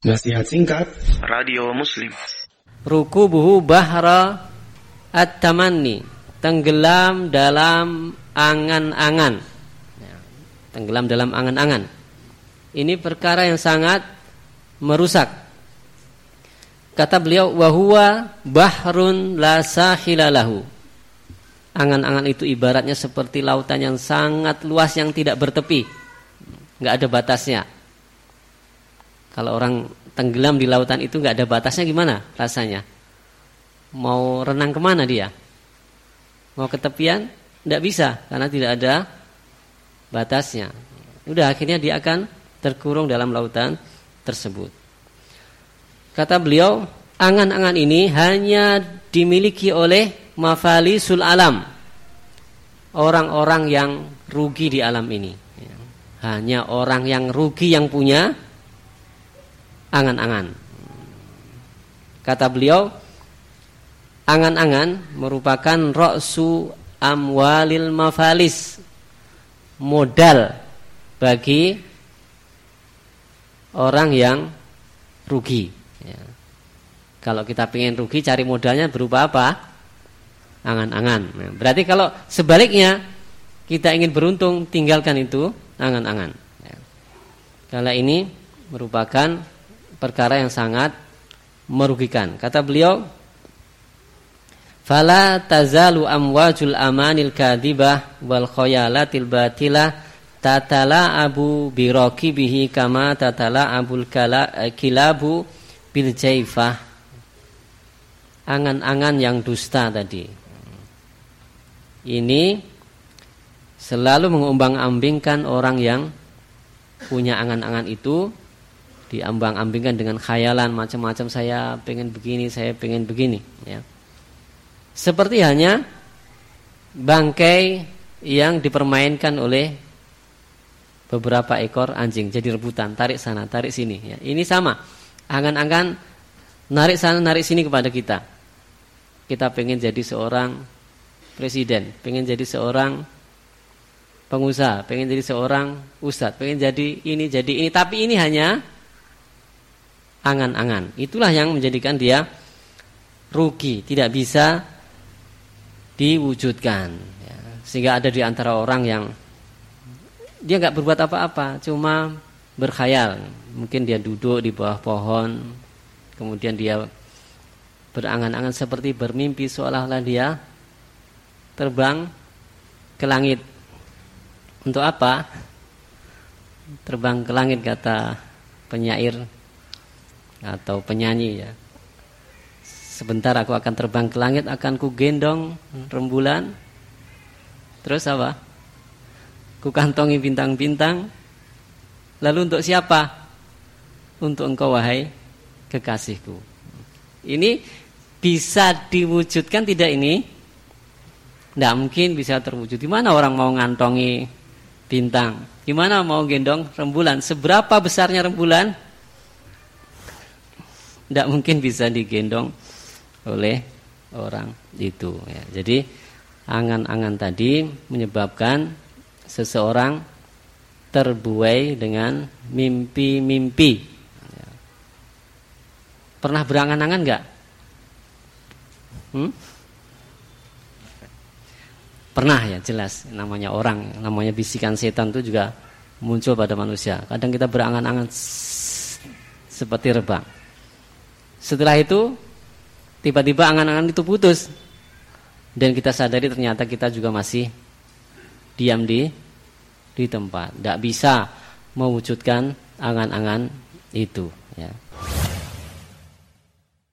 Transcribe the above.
Nasihat singkat. Radio Muslim. Rukubuhu bahra at-tamanni. Tenggelam dalam angan-angan. Ya, Tenggelam dalam angan-angan. Ini perkara yang sangat merusak. Kata beliau Wahuwa bahrun la sahilalahu Angan-angan itu ibaratnya seperti lautan yang sangat luas yang tidak bertepi. Nggak ada batasnya kalau orang tenggelam di lautan itu nggak ada batasnya gimana rasanya? Mau renang ke mana dia? Mau ke tepian? Tidak bisa karena tidak ada batasnya. Udah akhirnya dia akan terkurung dalam lautan tersebut. Kata beliau, angan-angan ini hanya dimiliki oleh mafalisul alam. Orang-orang yang rugi di alam ini. Hanya orang yang rugi yang punya angan-angan. Kata beliau, angan-angan merupakan roksu amwalil mafalis, modal bagi orang yang rugi. Ya. Kalau kita ingin rugi, cari modalnya berupa apa? Angan-angan. Nah, berarti kalau sebaliknya kita ingin beruntung, tinggalkan itu angan-angan. Ya. Kalau ini merupakan perkara yang sangat merugikan. Kata beliau, "Fala tazalu amwajul amanil kadibah wal khayalatil batilah tatala abu bihi kama tatala abul kala, eh, kilabu bil jaifah." Angan-angan yang dusta tadi. Ini selalu mengumbang-ambingkan orang yang punya angan-angan itu diambang-ambingkan dengan khayalan macam-macam saya pengen begini, saya pengen begini ya. Seperti hanya bangkai yang dipermainkan oleh beberapa ekor anjing jadi rebutan, tarik sana, tarik sini ya. Ini sama. Angan-angan narik sana, narik sini kepada kita. Kita pengen jadi seorang presiden, pengen jadi seorang pengusaha, pengen jadi seorang ustadz, pengen jadi ini, jadi ini, tapi ini hanya angan-angan. Itulah yang menjadikan dia rugi, tidak bisa diwujudkan. Ya. Sehingga ada di antara orang yang dia nggak berbuat apa-apa, cuma berkhayal. Mungkin dia duduk di bawah pohon, kemudian dia berangan-angan seperti bermimpi seolah-olah dia terbang ke langit. Untuk apa? Terbang ke langit kata penyair atau penyanyi ya. Sebentar aku akan terbang ke langit, akan ku gendong rembulan. Terus apa? Ku kantongi bintang-bintang. Lalu untuk siapa? Untuk engkau wahai kekasihku. Ini bisa diwujudkan tidak ini? Tidak mungkin bisa terwujud. Di mana orang mau ngantongi bintang? Di mana mau gendong rembulan? Seberapa besarnya rembulan? Tidak mungkin bisa digendong oleh orang itu ya. Jadi angan-angan tadi menyebabkan seseorang terbuai dengan mimpi-mimpi. Ya. Pernah berangan-angan nggak? Hmm? Pernah ya jelas namanya orang, namanya bisikan setan itu juga muncul pada manusia. Kadang kita berangan-angan seperti rebang. Setelah itu tiba-tiba angan-angan itu putus dan kita sadari ternyata kita juga masih diam di di tempat, tidak bisa mewujudkan angan-angan itu. Ya.